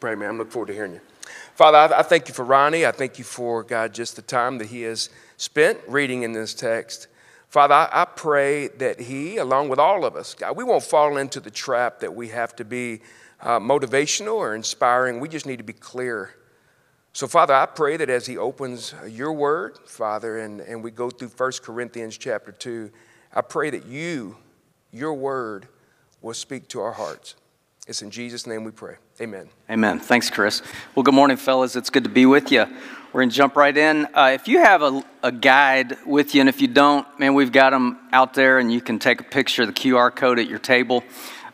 Pray, man. I'm looking forward to hearing you. Father, I, thank you for Ronnie. I thank you for, God, just the time that he has spent reading in this text. Father, I, pray that he, along with all of us, God, we won't fall into the trap that we have to be uh, motivational or inspiring. We just need to be clear. So, Father, I pray that as he opens your word, Father, and, and we go through 1 Corinthians chapter 2, I pray that you, your word, will speak to our hearts. It's in Jesus' name we pray. Amen. Amen. Thanks, Chris. Well, good morning, fellas. It's good to be with you. We're going to jump right in. Uh, if you have a, a, guide with you, and if you don't, man, we've got them out there, and you can take a picture of the QR code at your table,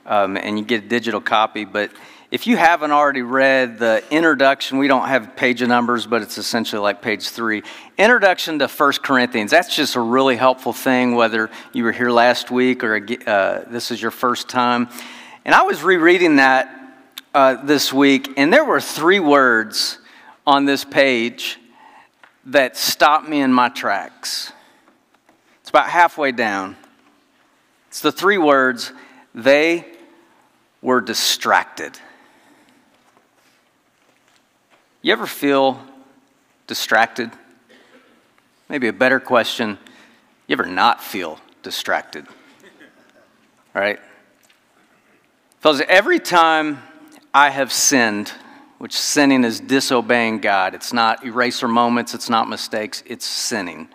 um, and you get a digital copy. But if you haven't already read the introduction, we don't have page numbers, but it's essentially like page three. Introduction to First Corinthians. That's just a really helpful thing, whether you were here last week or uh, this is your first time. And I was rereading that uh, this week, and there were three words on this page that stopped me in my tracks. It's about halfway down. It's the three words, they were distracted. You ever feel distracted? Maybe a better question, you ever not feel distracted? All right? Fellas, every time I have sinned, which sinning is disobeying God, it's not eraser moments, it's not mistakes, it's sinning.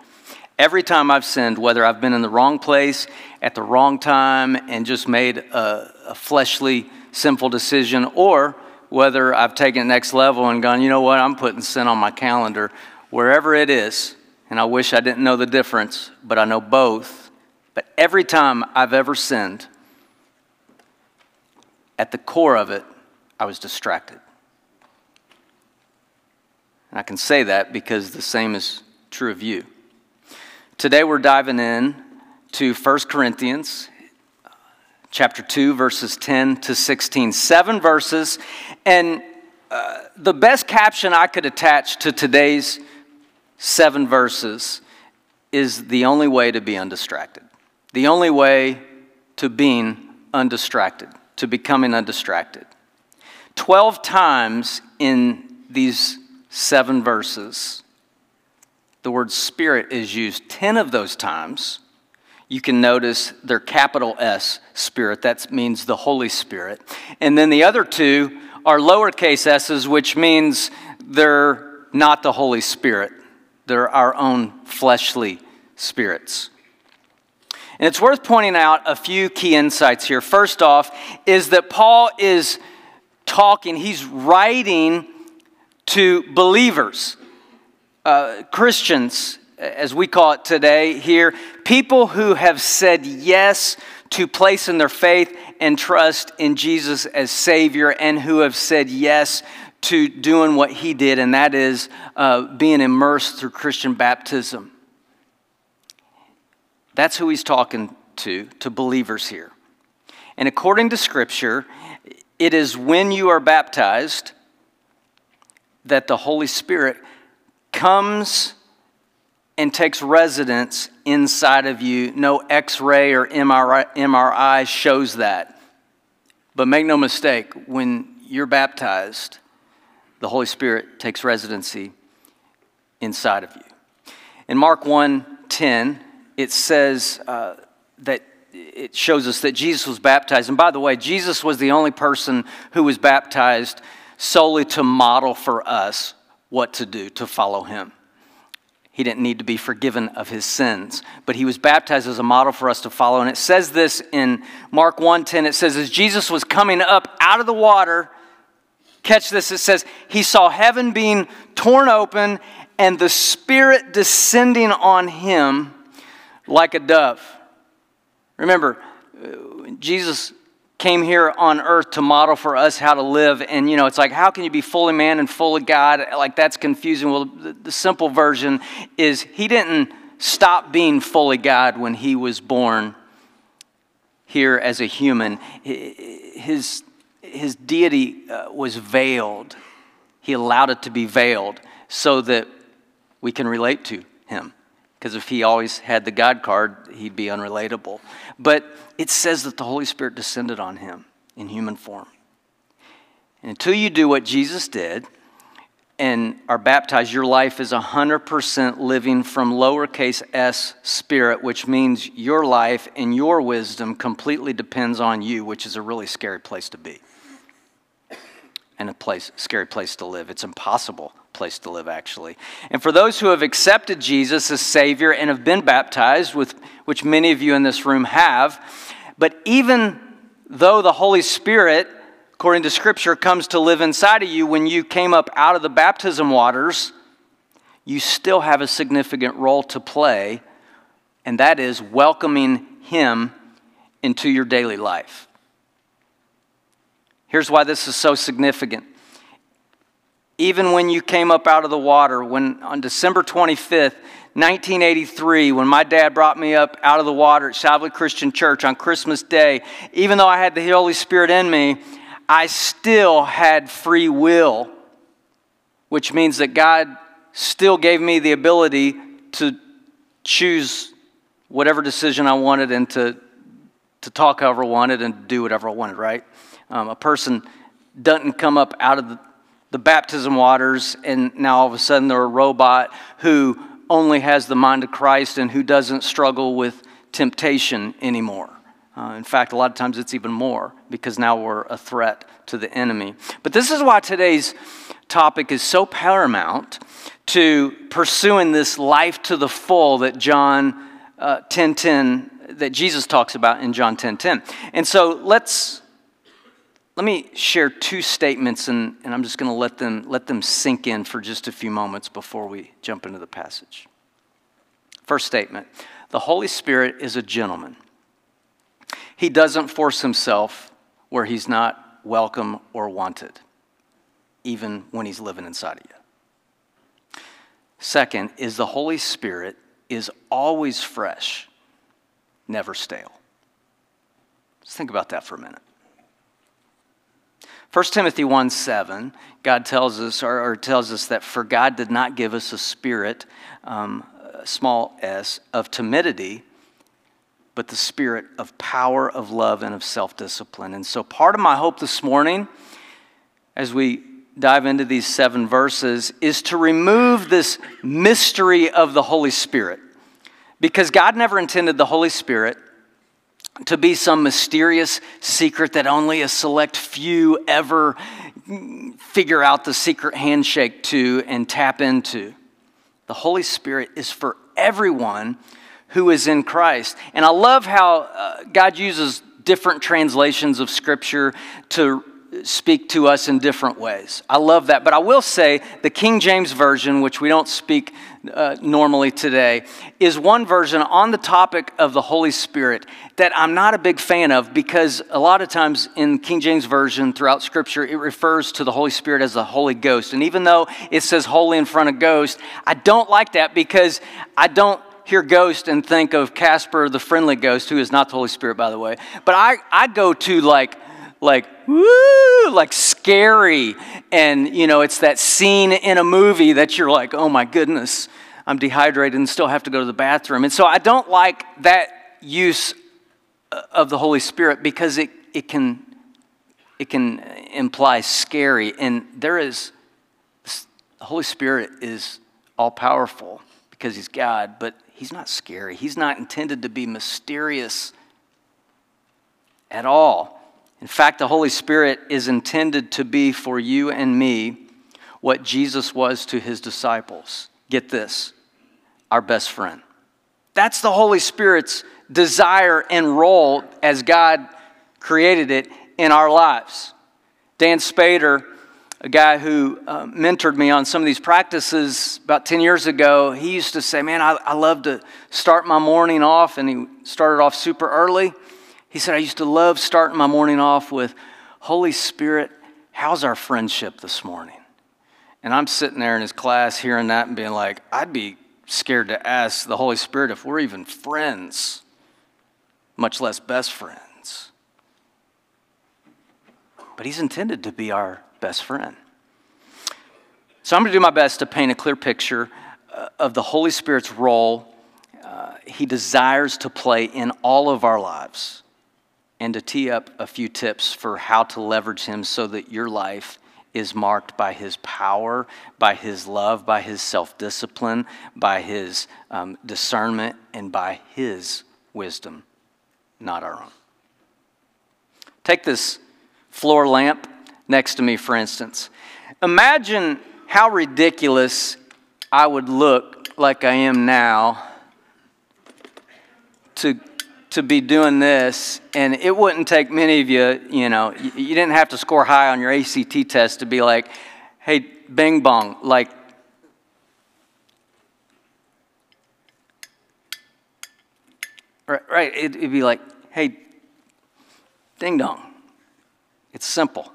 Every time I've sinned, whether I've been in the wrong place at the wrong time and just made a, a fleshly, sinful decision, or whether I've taken it next level and gone, you know what, I'm putting sin on my calendar, wherever it is, and I wish I didn't know the difference, but I know both. But every time I've ever sinned, at the core of it, I was distracted. And I can say that because the same is true of you. Today we're diving in to 1 Corinthians chapter 2 verses 10 to 16. 7 verses and uh, the best caption I could attach to today's 7 verses is the only way to be undistracted. The only way to being undistracted to becoming undistracted. 12 times in these seven verses, the word spirit is used. 10 of those times, you can notice they're capital S, spirit. That means the Holy Spirit. And then the other two are lowercase s's, which means they're not the Holy Spirit, they're our own fleshly spirits. And it's worth pointing out a few key insights here. First off, is that Paul is talking, he's writing to believers, uh, Christians, as we call it today here, people who have said yes to placing their faith and trust in Jesus as Savior and who have said yes to doing what he did, and that is uh, being immersed through Christian baptism. That's who he's talking to, to believers here. And according to Scripture, it is when you are baptized that the Holy Spirit comes and takes residence inside of you. No x ray or MRI, MRI shows that. But make no mistake, when you're baptized, the Holy Spirit takes residency inside of you. In Mark 1 10, it says uh, that it shows us that Jesus was baptized. And by the way, Jesus was the only person who was baptized solely to model for us what to do to follow him. He didn't need to be forgiven of his sins, but he was baptized as a model for us to follow. And it says this in Mark 1:10 it says as Jesus was coming up out of the water, catch this it says he saw heaven being torn open and the spirit descending on him like a dove. Remember, Jesus came here on earth to model for us how to live. And, you know, it's like, how can you be fully man and fully God? Like, that's confusing. Well, the, the simple version is he didn't stop being fully God when he was born here as a human. His, his deity uh, was veiled, he allowed it to be veiled so that we can relate to him. Because if he always had the God card, he'd be unrelatable. But it says that the Holy Spirit descended on him in human form. And until you do what Jesus did and are baptized, your life is 100% living from lowercase s spirit, which means your life and your wisdom completely depends on you, which is a really scary place to be. And a place, scary place to live. It's impossible place to live, actually. And for those who have accepted Jesus as Savior and have been baptized, with, which many of you in this room have, but even though the Holy Spirit, according to Scripture, comes to live inside of you when you came up out of the baptism waters, you still have a significant role to play, and that is welcoming Him into your daily life. Here's why this is so significant even when you came up out of the water, when on December 25th, 1983, when my dad brought me up out of the water at Shalvey Christian Church on Christmas Day, even though I had the Holy Spirit in me, I still had free will, which means that God still gave me the ability to choose whatever decision I wanted and to, to talk however I wanted and do whatever I wanted, right? Um, a person doesn't come up out of the the baptism waters, and now all of a sudden they're a robot who only has the mind of Christ and who doesn't struggle with temptation anymore. Uh, in fact, a lot of times it's even more because now we're a threat to the enemy. But this is why today's topic is so paramount to pursuing this life to the full that John uh, 10 10, that Jesus talks about in John 10 10. And so let's let me share two statements, and, and I'm just going to let them, let them sink in for just a few moments before we jump into the passage. First statement The Holy Spirit is a gentleman. He doesn't force himself where he's not welcome or wanted, even when he's living inside of you. Second is the Holy Spirit is always fresh, never stale. Let's think about that for a minute. 1 Timothy 1 7, God tells us, or, or, tells us that for God did not give us a spirit, um, small s, of timidity, but the spirit of power, of love, and of self discipline. And so, part of my hope this morning, as we dive into these seven verses, is to remove this mystery of the Holy Spirit. Because God never intended the Holy Spirit to be some mysterious secret that only a select few ever figure out the secret handshake to and tap into. The Holy Spirit is for everyone who is in Christ. And I love how uh, God uses different translations of Scripture to speak to us in different ways. I love that. But I will say the King James Version, which we don't speak uh, normally today, is one version on the topic of the Holy Spirit that I'm not a big fan of because a lot of times in King James Version throughout Scripture, it refers to the Holy Spirit as the Holy Ghost. And even though it says holy in front of ghost, I don't like that because I don't hear ghost and think of Casper the friendly ghost, who is not the Holy Spirit, by the way. But I, I go to like, like, woo, like scary. And, you know, it's that scene in a movie that you're like, oh my goodness, I'm dehydrated and still have to go to the bathroom. And so I don't like that use uh, of the Holy Spirit because it, it, can, it can imply scary. And there is, the Holy Spirit is all powerful because He's God, but He's not scary. He's not intended to be mysterious at all. In fact, the Holy Spirit is intended to be for you and me what Jesus was to his disciples. Get this our best friend. That's the Holy Spirit's desire and role as God created it in our lives. Dan Spader, a guy who uh, mentored me on some of these practices about 10 years ago, he used to say, Man, I, I love to start my morning off, and he started off super early He said, I used to love starting my morning off with, Holy Spirit, how's our friendship this morning? And I'm sitting there in his class hearing that and being like, I'd be scared to ask the Holy Spirit if we're even friends, much less best friends. But he's intended to be our best friend. So I'm going to do my best to paint a clear picture uh, of the Holy Spirit's role uh, he desires to play in all of our lives and to tee up a few tips for how to leverage him so that your life is marked by his power, by his love, by his self discipline, by his um, discernment, and by his wisdom, not our own. Take this floor lamp next to me, for instance. Imagine how ridiculous I would look like I am now to to be doing this, and it wouldn't take many of you, you know, you, didn't have to score high on your ACT test to be like, hey, bing bong, like, right, right it, it'd be like, hey, ding dong. It's simple.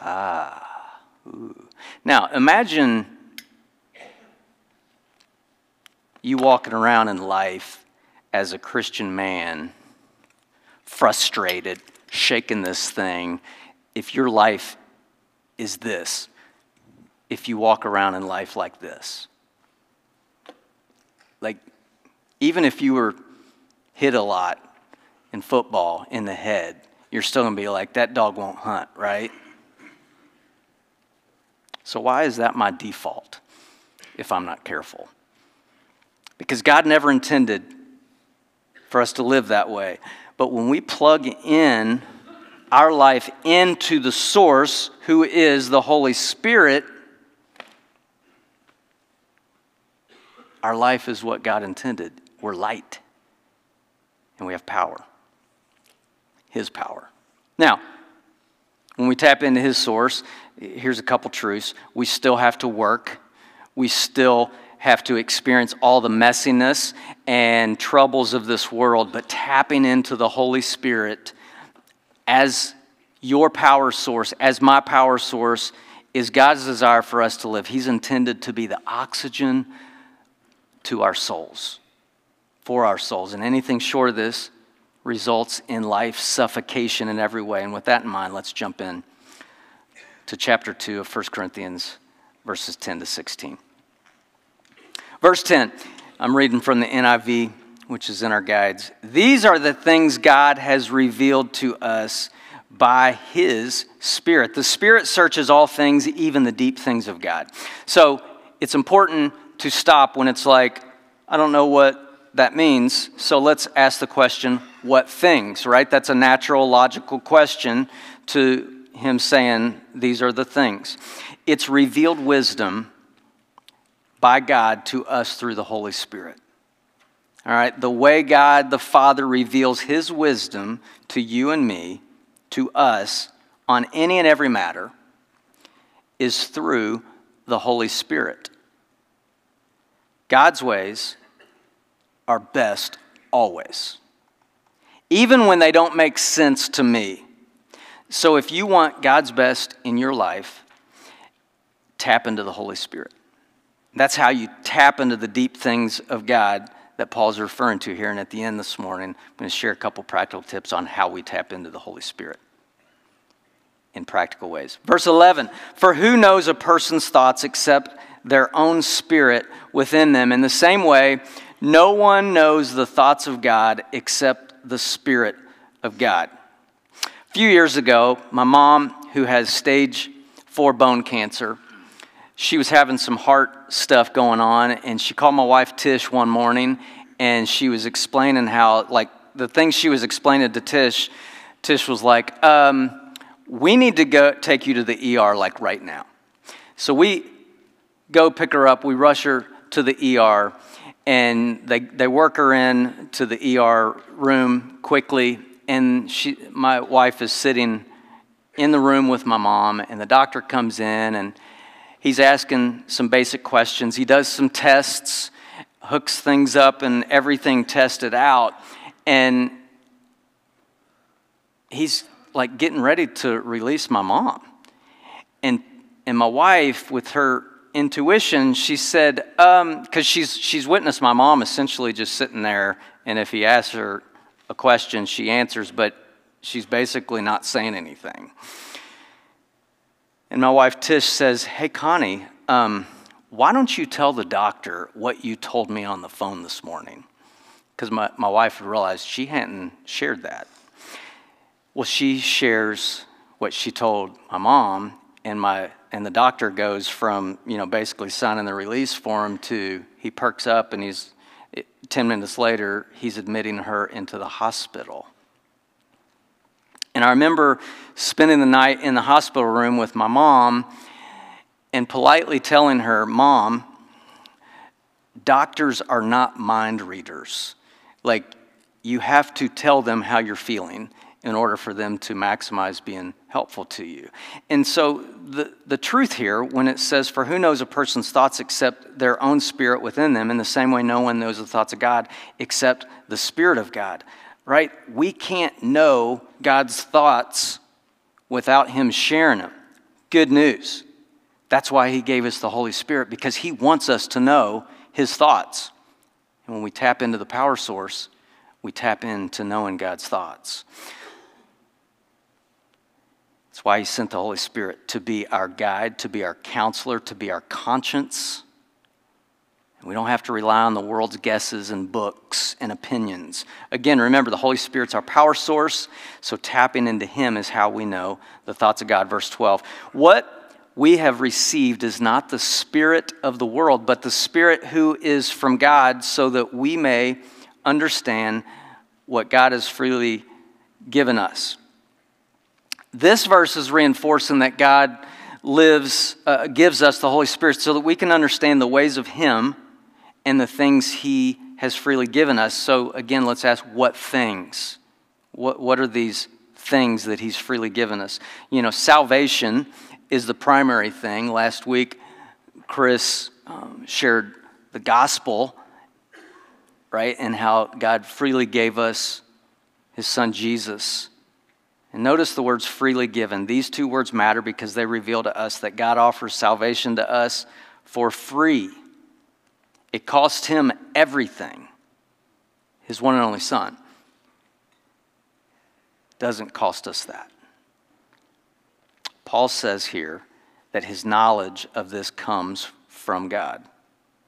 Ah, ooh. Now, imagine you walking around in life as a Christian man, frustrated, shaking this thing, if your life is this, if you walk around in life like this. Like, even if you were hit a lot in football in the head, you're still to be like, that dog won't hunt, right? So, why is that my default if I'm not careful? Because God never intended for us to live that way. But when we plug in our life into the source, who is the Holy Spirit, our life is what God intended. We're light, and we have power His power. Now, when we tap into His source, here's a couple truths. We still have to work, we still have to experience all the messiness and troubles of this world, but tapping into the Holy Spirit as your power source, as my power source, is God's desire for us to live. He's intended to be the oxygen to our souls, for our souls. And anything short of this results in life suffocation in every way. And with that in mind, let's jump in to chapter 2 of 1 Corinthians, verses 10 to 16. Verse 10, I'm reading from the NIV, which is in our guides. These are the things God has revealed to us by His Spirit. The Spirit searches all things, even the deep things of God. So it's important to stop when it's like, I don't know what that means. So let's ask the question, what things, right? That's a natural, logical question to him saying, These are the things. It's revealed wisdom by God to us through the Holy Spirit. All right, the way God the Father reveals his wisdom to you and me, to us, on any and every matter, is through the Holy Spirit. God's ways are best always, even when they don't make sense to me. So if you want God's best in your life, tap into the Holy Spirit. That's how you tap into the deep things of God that Paul's referring to here. And at the end this morning, I'm going to share a couple practical tips on how we tap into the Holy Spirit in practical ways. Verse 11 For who knows a person's thoughts except their own spirit within them? In the same way, no one knows the thoughts of God except the Spirit of God. A few years ago, my mom, who has stage four bone cancer, she was having some heart stuff going on, and she called my wife Tish one morning, and she was explaining how, like, the things she was explaining to Tish, Tish was like, um, "We need to go take you to the ER like right now." So we go pick her up. We rush her to the ER, and they they work her in to the ER room quickly. And she, my wife, is sitting in the room with my mom, and the doctor comes in and He's asking some basic questions. He does some tests, hooks things up and everything tested out. And he's like getting ready to release my mom. And, and my wife, with her intuition, she said, because um, she's, she's witnessed my mom essentially just sitting there, and if he asks her a question, she answers, but she's basically not saying anything. And my wife Tish says, Hey, Connie, um, why don't you tell the doctor what you told me on the phone this morning? Because my, my wife realized she hadn't shared that. Well, she shares what she told my mom, and my and the doctor goes from you know basically signing the release form to he perks up and he's 10 minutes later he's admitting her into the hospital and i remember spending the night in the hospital room with my mom and politely telling her mom doctors are not mind readers like you have to tell them how you're feeling in order for them to maximize being helpful to you. And so, the, the truth here, when it says, For who knows a person's thoughts except their own spirit within them, in the same way no one knows the thoughts of God except the Spirit of God, right? We can't know God's thoughts without Him sharing them. Good news. That's why He gave us the Holy Spirit, because He wants us to know His thoughts. And when we tap into the power source, we tap into knowing God's thoughts. That's why He sent the Holy Spirit to be our guide, to be our counselor, to be our conscience. We don't have to rely on the world's guesses and books and opinions. Again, remember, the Holy Spirit's our power source, so tapping into Him is how we know the thoughts of God. Verse 12. What we have received is not the Spirit of the world, but the Spirit who is from God, so that we may understand what God has freely given us. This verse is reinforcing that God lives, uh, gives us the Holy Spirit so that we can understand the ways of Him and the things He has freely given us. So, again, let's ask what things? What, what are these things that He's freely given us? You know, salvation is the primary thing. Last week, Chris um, shared the gospel, right, and how God freely gave us His Son Jesus and notice the words freely given. These two words matter because they reveal to us that God offers salvation to us for free. It cost him everything, his one and only son. Doesn't cost us that. Paul says here that his knowledge of this comes from God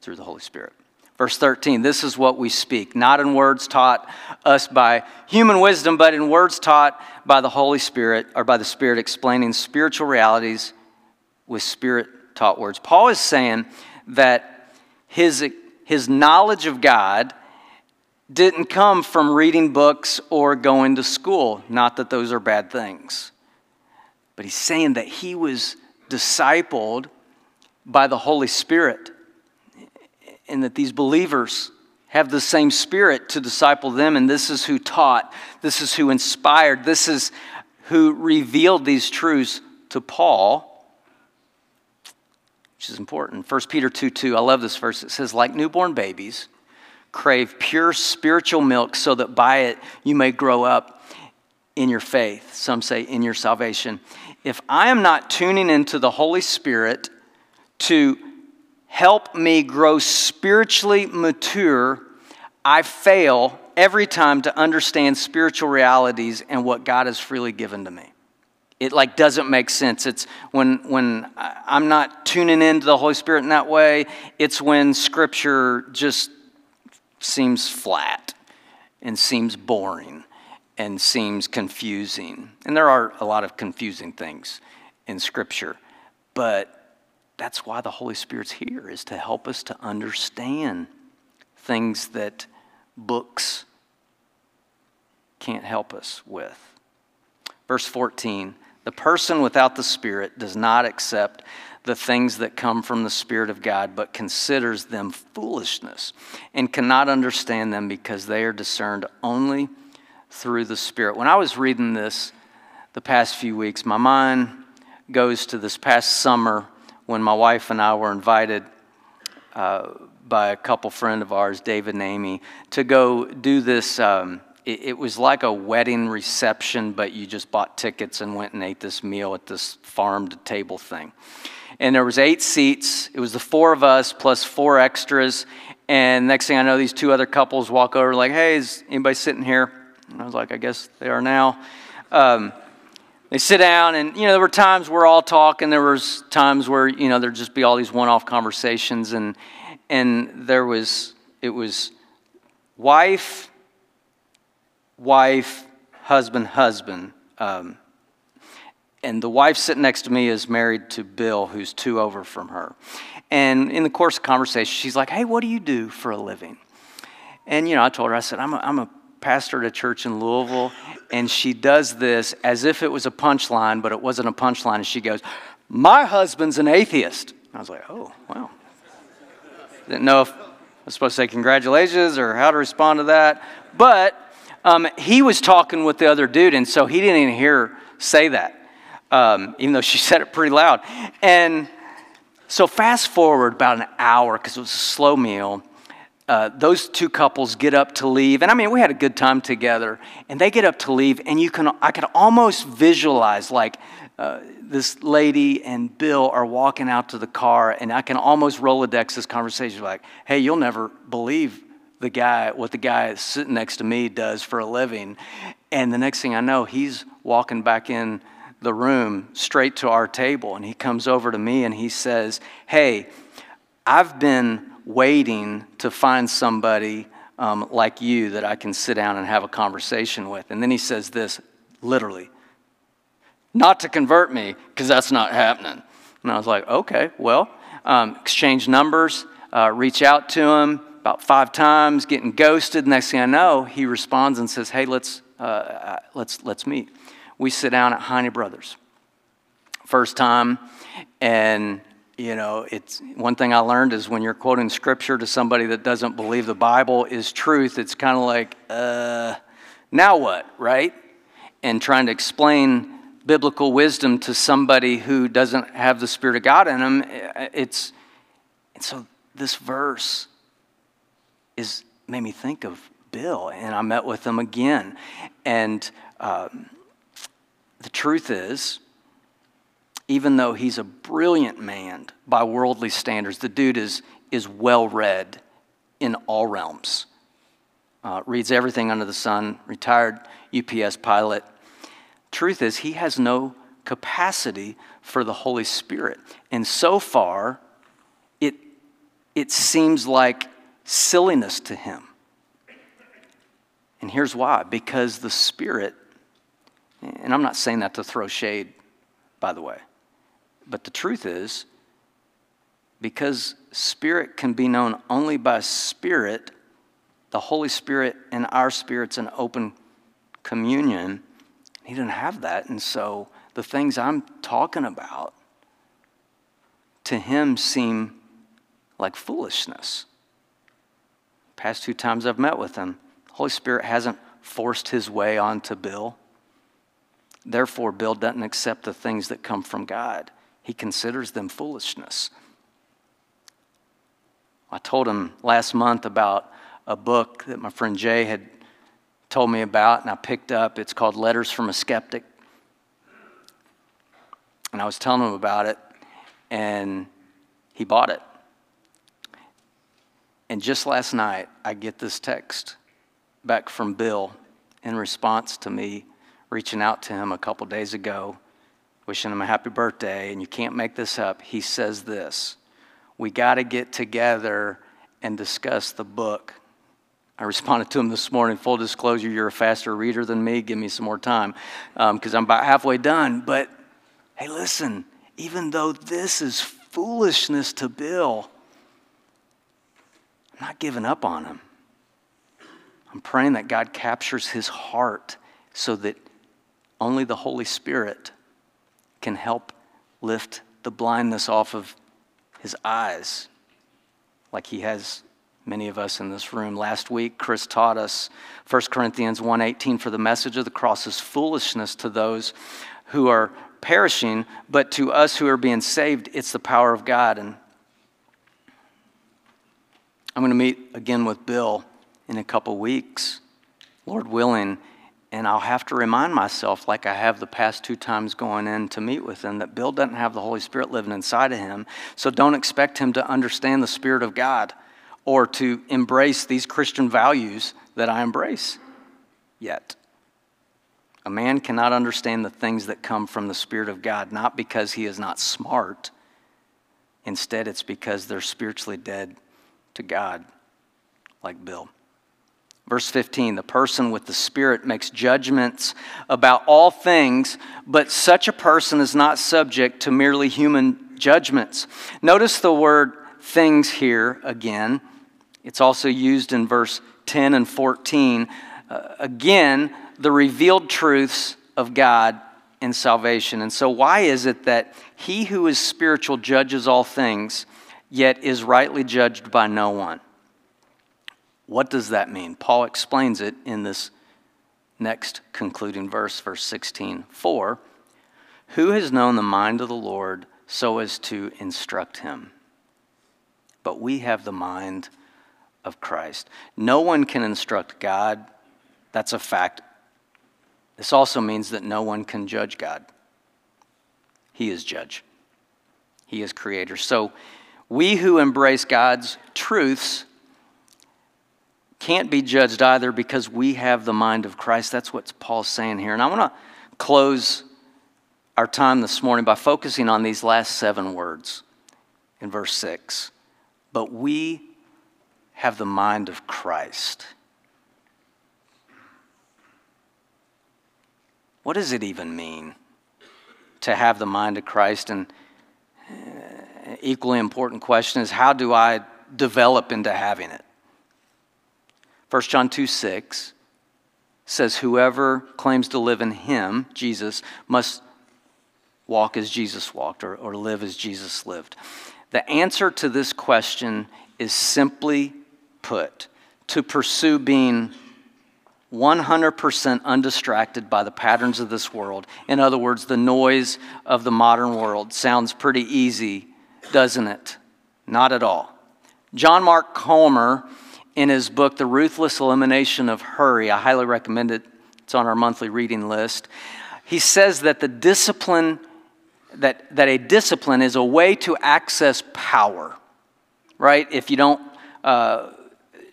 through the Holy Spirit. Verse 13, this is what we speak, not in words taught us by human wisdom, but in words taught by the Holy Spirit, or by the Spirit explaining spiritual realities with Spirit taught words. Paul is saying that his, his knowledge of God didn't come from reading books or going to school. Not that those are bad things. But he's saying that he was discipled by the Holy Spirit and that these believers have the same spirit to disciple them, and this is who taught, this is who inspired, this is who revealed these truths to Paul, which is important. 1 Peter 2 2, I love this verse. It says, Like newborn babies, crave pure spiritual milk so that by it you may grow up in your faith. Some say in your salvation. If I am not tuning into the Holy Spirit to help me grow spiritually mature, I fail every time to understand spiritual realities and what God has freely given to me. It like doesn't make sense. It's when when I'm not tuning into the Holy Spirit in that way, it's when scripture just seems flat and seems boring and seems confusing. And there are a lot of confusing things in scripture. But that's why the Holy Spirit's here, is to help us to understand things that books can't help us with. Verse 14 The person without the Spirit does not accept the things that come from the Spirit of God, but considers them foolishness and cannot understand them because they are discerned only through the Spirit. When I was reading this the past few weeks, my mind goes to this past summer when my wife and I were invited uh, by a couple friend of ours, David and Amy, to go do this. Um, it, it, was like a wedding reception, but you just bought tickets and went and ate this meal at this farm to table thing. And there was eight seats. It was the four of us plus four extras. And next thing I know, these two other couples walk over like, "Hey, is anybody sitting here?" And I was like, "I guess they are now." Um, they sit down and you know there were times we're all talking there was times where you know there'd just be all these one-off conversations and and there was it was wife wife husband husband um, and the wife sitting next to me is married to bill who's two over from her and in the course of conversation she's like hey what do you do for a living and you know i told her i said i'm a, I'm a pastor at a church in louisville and she does this as if it was a punchline, but it wasn't a punchline. And she goes, My husband's an atheist. I was like, Oh, wow. Didn't know if I was supposed to say congratulations or how to respond to that. But um, he was talking with the other dude, and so he didn't even hear her say that, um, even though she said it pretty loud. And so, fast forward about an hour, because it was a slow meal, uh, those two couples get up to leave, and I mean, we had a good time together. And they get up to leave, and you can, I could almost visualize like uh, this lady and Bill are walking out to the car, and I can almost Rolodex this conversation like, "Hey, you'll never believe the guy what the guy sitting next to me does for a living." And the next thing I know, he's walking back in the room straight to our table, and he comes over to me and he says, "Hey, I've been." waiting to find somebody um, like you that I can sit down and have a conversation with. And then he says this literally, not to convert me, because that's not happening. And I was like, okay, well, um, exchange numbers, uh, reach out to him about five times, getting ghosted. Next thing I know, he responds and says, hey, let's, uh, uh let's, let's meet. We sit down at Heine Brothers. First time, and you know, it's one thing I learned is when you're quoting scripture to somebody that doesn't believe the Bible is truth, it's kind of like, uh, now what, right? And trying to explain biblical wisdom to somebody who doesn't have the Spirit of God in them, it's, and so this verse is made me think of Bill, and I met with him again. And um, the truth is, even though he's a brilliant man by worldly standards, the dude is, is well read in all realms. Uh, reads everything under the sun, retired UPS pilot. Truth is, he has no capacity for the Holy Spirit. And so far, it, it seems like silliness to him. And here's why because the Spirit, and I'm not saying that to throw shade, by the way, but the truth is, because spirit can be known only by spirit, the Holy Spirit and our spirit's an open communion. He didn't have that. And so the things I'm talking about to him seem like foolishness. Past two times I've met with him, Holy Spirit hasn't forced his way onto Bill. Therefore, Bill doesn't accept the things that come from God he considers them foolishness. I told him last month about a book that my friend Jay had told me about, and I picked up. It's called Letters from a Skeptic. And I was telling him about it, and he bought it. And just last night, I get this text back from Bill in response to me reaching out to him a couple days ago wishing him a happy birthday, and you can't make this up, he says this We got to get together and discuss the book. I responded to him this morning, full disclosure, you're a faster reader than me. Give me some more time because um, I'm about halfway done. But hey, listen, even though this is foolishness to Bill, I'm not giving up on him. I'm praying that God captures his heart so that only the Holy Spirit can help lift the blindness off of his eyes, like he has many of us in this room. Last week, Chris taught us 1 Corinthians 1:18 for the message of the cross is foolishness to those who are perishing, but to us who are being saved, it's the power of God. And I'm going to meet again with Bill in a couple weeks, Lord willing, and I'll have to remind myself, like I have the past two times going in to meet with him, that Bill doesn't have the Holy Spirit living inside of him. So don't expect him to understand the Spirit of God or to embrace these Christian values that I embrace yet. A man cannot understand the things that come from the Spirit of God, not because he is not smart. Instead, it's because they're spiritually dead to God, like Bill. Verse 15 the person with the Spirit makes judgments about all things, but such a person is not subject to merely human judgments. Notice the word things here again. It's also used in verse 10 and 14. Uh, again, the revealed truths of God in salvation. And so, why is it that he who is spiritual judges all things, yet is rightly judged by no one? What does that mean? Paul explains it in this next concluding verse, verse 16. For who has known the mind of the Lord so as to instruct him? But we have the mind of Christ. No one can instruct God. That's a fact this also means that no one can judge God. He is judge, He is creator. So we who embrace God's truths can't be judged either because we have the mind of Christ. That's what Paul's saying here. And I want to close our time this morning by focusing on these last seven words in verse 6. But we have the mind of Christ. What does it even mean to have the mind of Christ? And equally important question is how do I develop into having it? 1 John 2 6 says, Whoever claims to live in him, Jesus, must walk as Jesus walked or, or live as Jesus lived. The answer to this question is simply put to pursue being 100% undistracted by the patterns of this world. In other words, the noise of the modern world. Sounds pretty easy, doesn't it? Not at all. John Mark Comer, in his book, The Ruthless Elimination of Hurry, I highly recommend it, it's on our monthly reading list. He says that the discipline, that, that a discipline is a way to access power, right? If you don't, uh,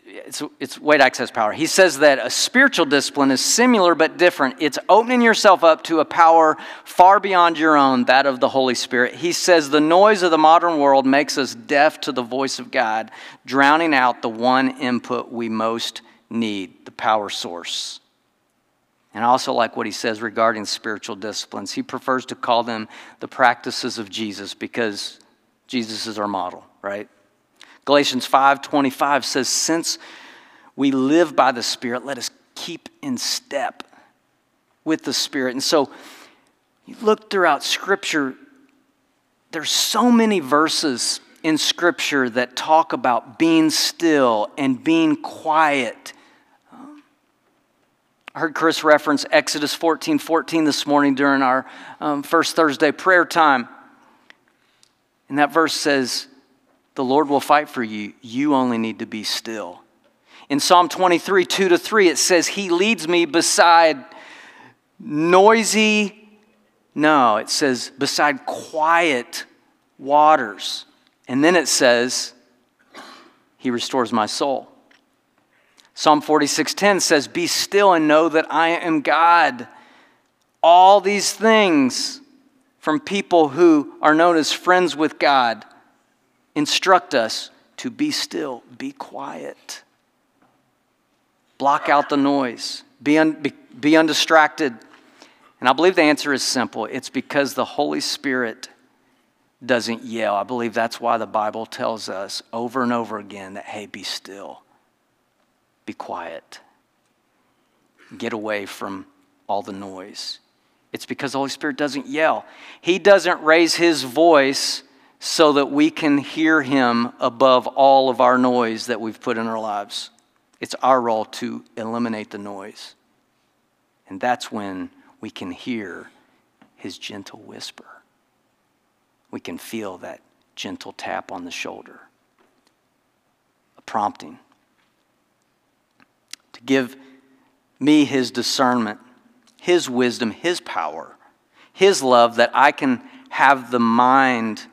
it's, it's to access power. He says that a spiritual discipline is similar but different. It's opening yourself up to a power far beyond your own, that of the Holy Spirit. He says the noise of the modern world makes us deaf to the voice of God, drowning out the one input we most need the power source. And I also like what he says regarding spiritual disciplines. He prefers to call them the practices of Jesus because Jesus is our model, right? Galatians 5:25 says since we live by the spirit let us keep in step with the spirit. And so you look throughout scripture there's so many verses in scripture that talk about being still and being quiet. I heard Chris reference Exodus 14 14 this morning during our um, first Thursday prayer time. And that verse says, the Lord will fight for you. You only need to be still. In Psalm 23, 2 to 3, it says, He leads me beside noisy, no, it says beside quiet waters. And then it says, He restores my soul. Psalm 46:10 says, Be still and know that I am God. All these things from people who are known as friends with God instruct us to be still, be quiet, block out the noise, be, un, be, be undistracted. And I believe the answer is simple it's because the Holy Spirit doesn't yell. I believe that's why the Bible tells us over and over again that, hey, be still, be quiet, get away from all the noise. It's because the Holy Spirit doesn't yell. He doesn't raise his voice so that we can hear Him above all of our noise that we've put in our lives. It's our role to eliminate the noise. And that's when we can hear His gentle whisper. We can feel that gentle tap on the shoulder. A prompting, to give me His discernment, His wisdom, His power, His love, that I can have the mind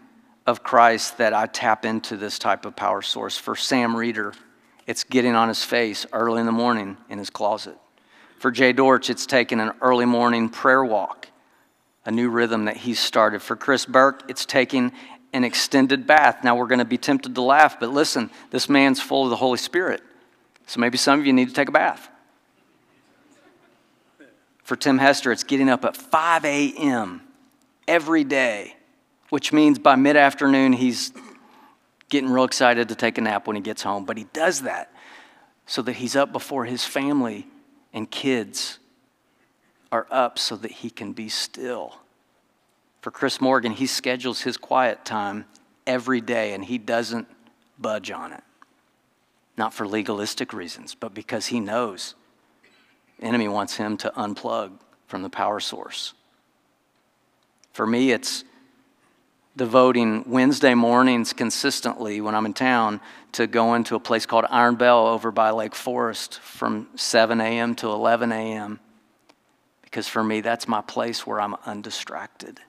of Christ that I tap into this type of power source. For Sam Reeder, it's getting on his face early in the morning in his closet. For Jay Dorch, it's taking an early morning prayer walk, a new rhythm that he's started. For Chris Burke, it's taking an extended bath. Now we're going to be tempted to laugh, but listen, this man's full of the Holy Spirit. So maybe some of you need to take a bath. For Tim Hester, it's getting up at 5 a.m. every day, which means by mid afternoon, he's getting real excited to take a nap when he gets home. But he does that so that he's up before his family and kids are up so that he can be still. For Chris Morgan, he schedules his quiet time every day and he doesn't budge on it. Not for legalistic reasons, but because he knows the enemy wants him to unplug from the power source. For me, it's devoting Wednesday mornings consistently when I'm in town to going to a place called Iron Bell over by Lake Forest from 7 a.m. to 11 a.m. Because for me, that's my place where I'm undistracted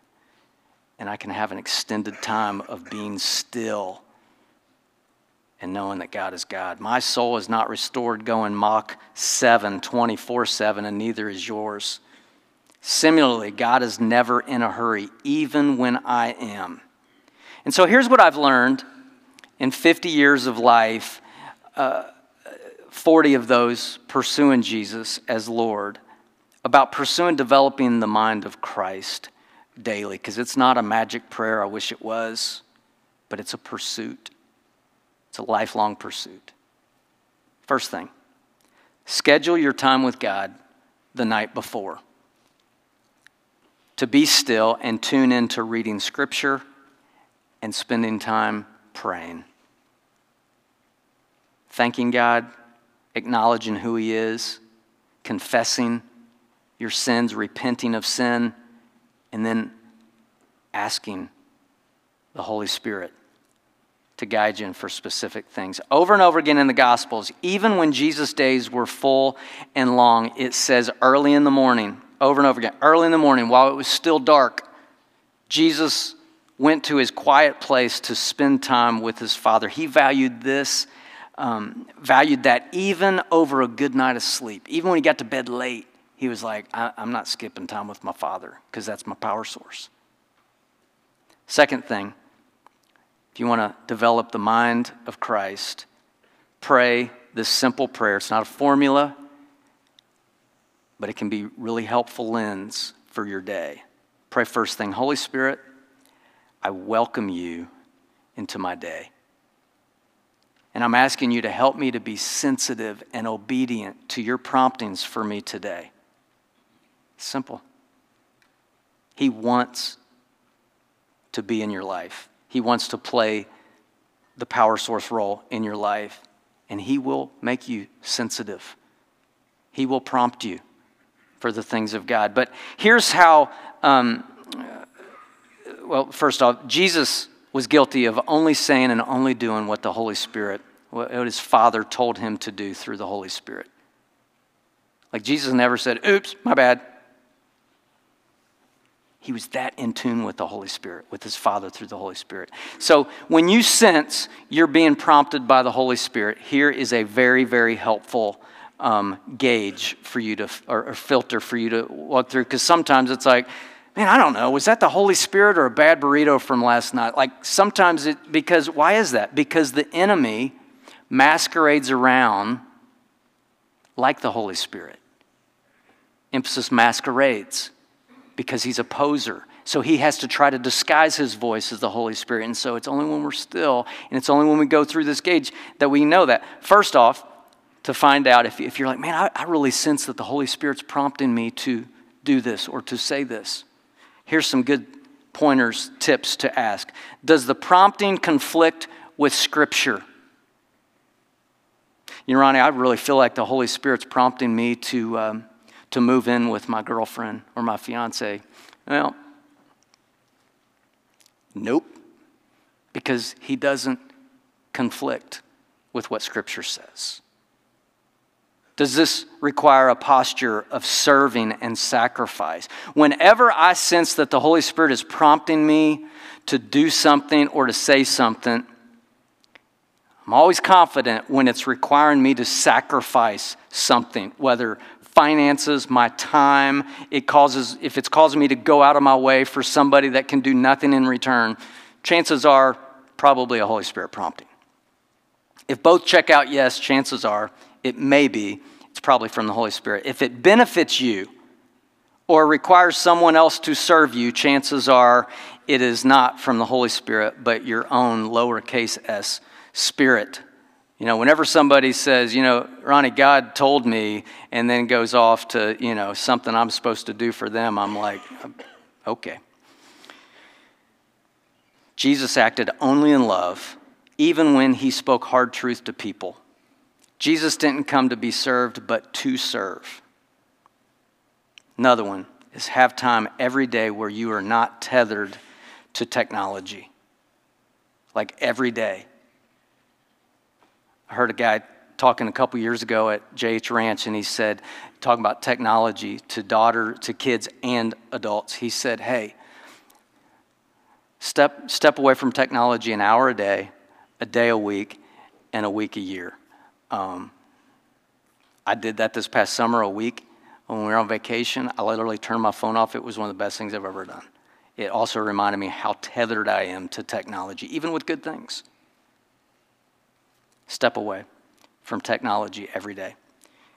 and I can have an extended time of being still and knowing that God is God. My soul is not restored going Mach 7, 24 7, and neither is yours. Similarly, God is never in a hurry, even when I am. And so here's what I've learned in 50 years of life, uh, 40 of those pursuing Jesus as Lord, about pursuing developing the mind of Christ daily, because it's not a magic prayer, I wish it was, but it's a pursuit. It's a lifelong pursuit. First thing, schedule your time with God the night before to be still and tune into reading Scripture and spending time praying. Thanking God, acknowledging who He is, confessing your sins, repenting of sin, and then asking the Holy Spirit to guide you in for specific things. Over and over again in the Gospels, even when Jesus' days were full and long, it says early in the morning, over and over again. Early in the morning, while it was still dark, Jesus went to his quiet place to spend time with his Father. He valued this, um, valued that even over a good night of sleep. Even when he got to bed late, he was like, I'm not skipping time with my Father because that's my power source. Second thing, if you want to develop the mind of Christ, pray this simple prayer. It's not a formula, but it can be really helpful lens for your day. Pray first thing, Holy Spirit, I welcome you into my day. And I'm asking you to help me to be sensitive and obedient to your promptings for me today. Simple. He wants to be in your life, He wants to play the power source role in your life, and He will make you sensitive. He will prompt you for the things of God. But here's how, um, well, first off, Jesus was guilty of only saying and only doing what the Holy Spirit, what his Father told him to do through the Holy Spirit. Like Jesus never said, oops, my bad. He was that in tune with the Holy Spirit, with his Father through the Holy Spirit. So when you sense you're being prompted by the Holy Spirit, here is a very, very helpful um, gauge for you to, or, or filter for you to walk through. Because sometimes it's like, man, I don't know, was that the Holy Spirit or a bad burrito from last night? Like sometimes it, because, why is that? Because the enemy masquerades around like the Holy Spirit. Emphasis masquerades because he's a poser. So he has to try to disguise his voice as the Holy Spirit. And so it's only when we're still, and it's only when we go through this gauge that we know that. First off, to find out if, if you're like, man, I, I really sense that the Holy Spirit's prompting me to do this or to say this. Here's some good pointers, tips to ask. Does the prompting conflict with Scripture? You know, Ronnie, I really feel like the Holy Spirit's prompting me to, um, to move in with my girlfriend or my fiance. Well, nope, because he doesn't conflict with what Scripture says? Does this require a posture of serving and sacrifice? Whenever I sense that the Holy Spirit is prompting me to do something or to say something, I'm always confident when it's requiring me to sacrifice something, whether finances, my time, it causes if it's causing me to go out of my way for somebody that can do nothing in return, chances are probably a Holy Spirit prompting. If both check out yes, chances are it may be, it's probably from the Holy Spirit. If it benefits you or requires someone else to serve you, chances are it is not from the Holy Spirit, but your own lowercase s spirit. You know, whenever somebody says, you know, Ronnie, God told me, and then goes off to, you know, something I'm supposed to do for them, I'm like, oh, okay. Jesus acted only in love, even when he spoke hard truth to people. Jesus didn't come to be served, but to serve. Another one is have time every day where you are not tethered to technology. Like every day. I heard a guy talking a couple years ago at JH Ranch, and he said, talking about technology to daughter, to kids and adults. He said, "Hey, step step away from technology an hour a day, a day a week, and a week a year." Um, I did that this past summer, a week when we were on vacation. I literally turned my phone off. It was one of the best things I've ever done. It also reminded me how tethered I am to technology, even with good things step away from technology every day.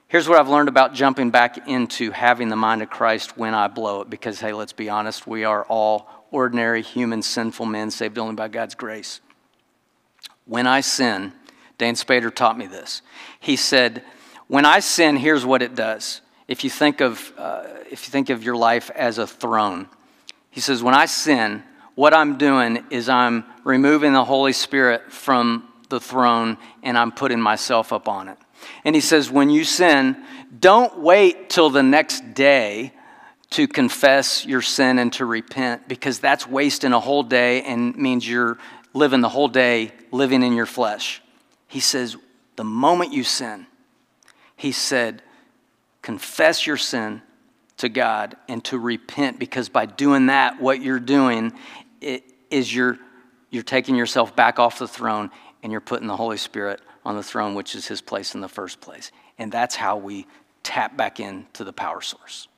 Here's what I've learned about jumping back into having the mind of Christ when I blow it, because, hey, let's be honest, we are all ordinary, human, sinful men saved only by God's grace. When I sin, Dane Spader taught me this. He said, When I sin, here's what it does. If you think of, uh, if you think of your life as a throne, he says, When I sin, what I'm doing is I'm removing the Holy Spirit from the throne and I'm putting myself up on it. And he says, when you sin, don't wait till the next day to confess your sin and to repent because that's wasting a whole day and means you're living the whole day living in your flesh. He says, the moment you sin, he said, confess your sin to God and to repent because by doing that, what you're doing is you're, you're taking yourself back off the throne and you're putting the Holy Spirit on the throne, which is his place in the first place. And that's how we tap back into the power source.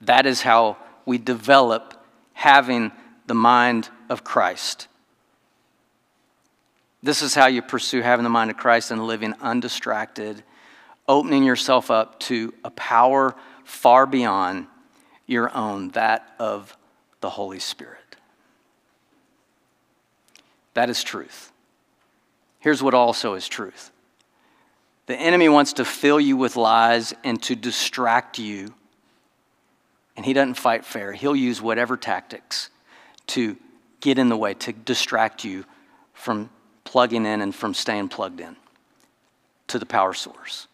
That is how we develop having the mind of Christ. This is how you pursue having the mind of Christ and living undistracted, opening yourself up to a power far beyond your own, that of the Holy Spirit. That is truth. Here's what also is truth the enemy wants to fill you with lies and to distract you. And he doesn't fight fair. He'll use whatever tactics to get in the way, to distract you from plugging in and from staying plugged in to the power source.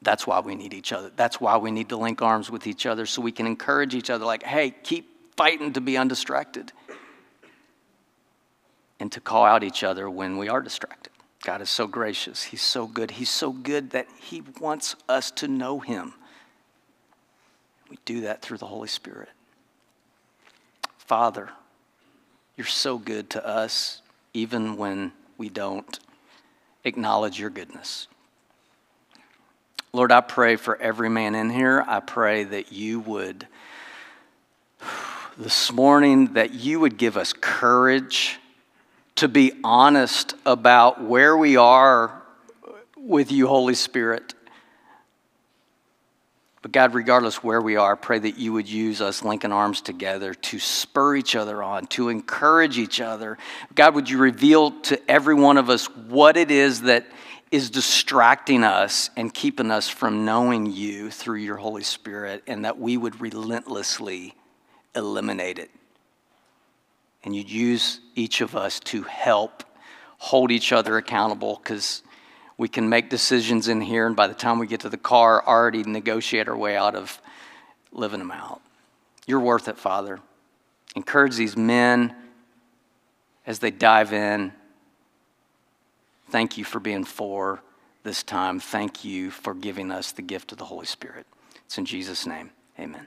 That's why we need each other. That's why we need to link arms with each other so we can encourage each other, like, hey, keep fighting to be undistracted and to call out each other when we are distracted. God is so gracious. He's so good. He's so good that He wants us to know Him. We do that through the Holy Spirit. Father, you're so good to us, even when we don't acknowledge your goodness. Lord, I pray for every man in here. I pray that you would, this morning, that you would give us courage to be honest about where we are with you, Holy Spirit. But God, regardless where we are, pray that you would use us linking arms together to spur each other on, to encourage each other. God, would you reveal to every one of us what it is that is distracting us and keeping us from knowing you through your Holy Spirit, and that we would relentlessly eliminate it and you'd use each of us to help hold each other accountable because we can make decisions in here, and by the time we get to the car, already negotiate our way out of living them out. You're worth it, Father. Encourage these men as they dive in Thank you for being for this time. Thank you for giving us the gift of the Holy Spirit. It's in Jesus' name. Amen.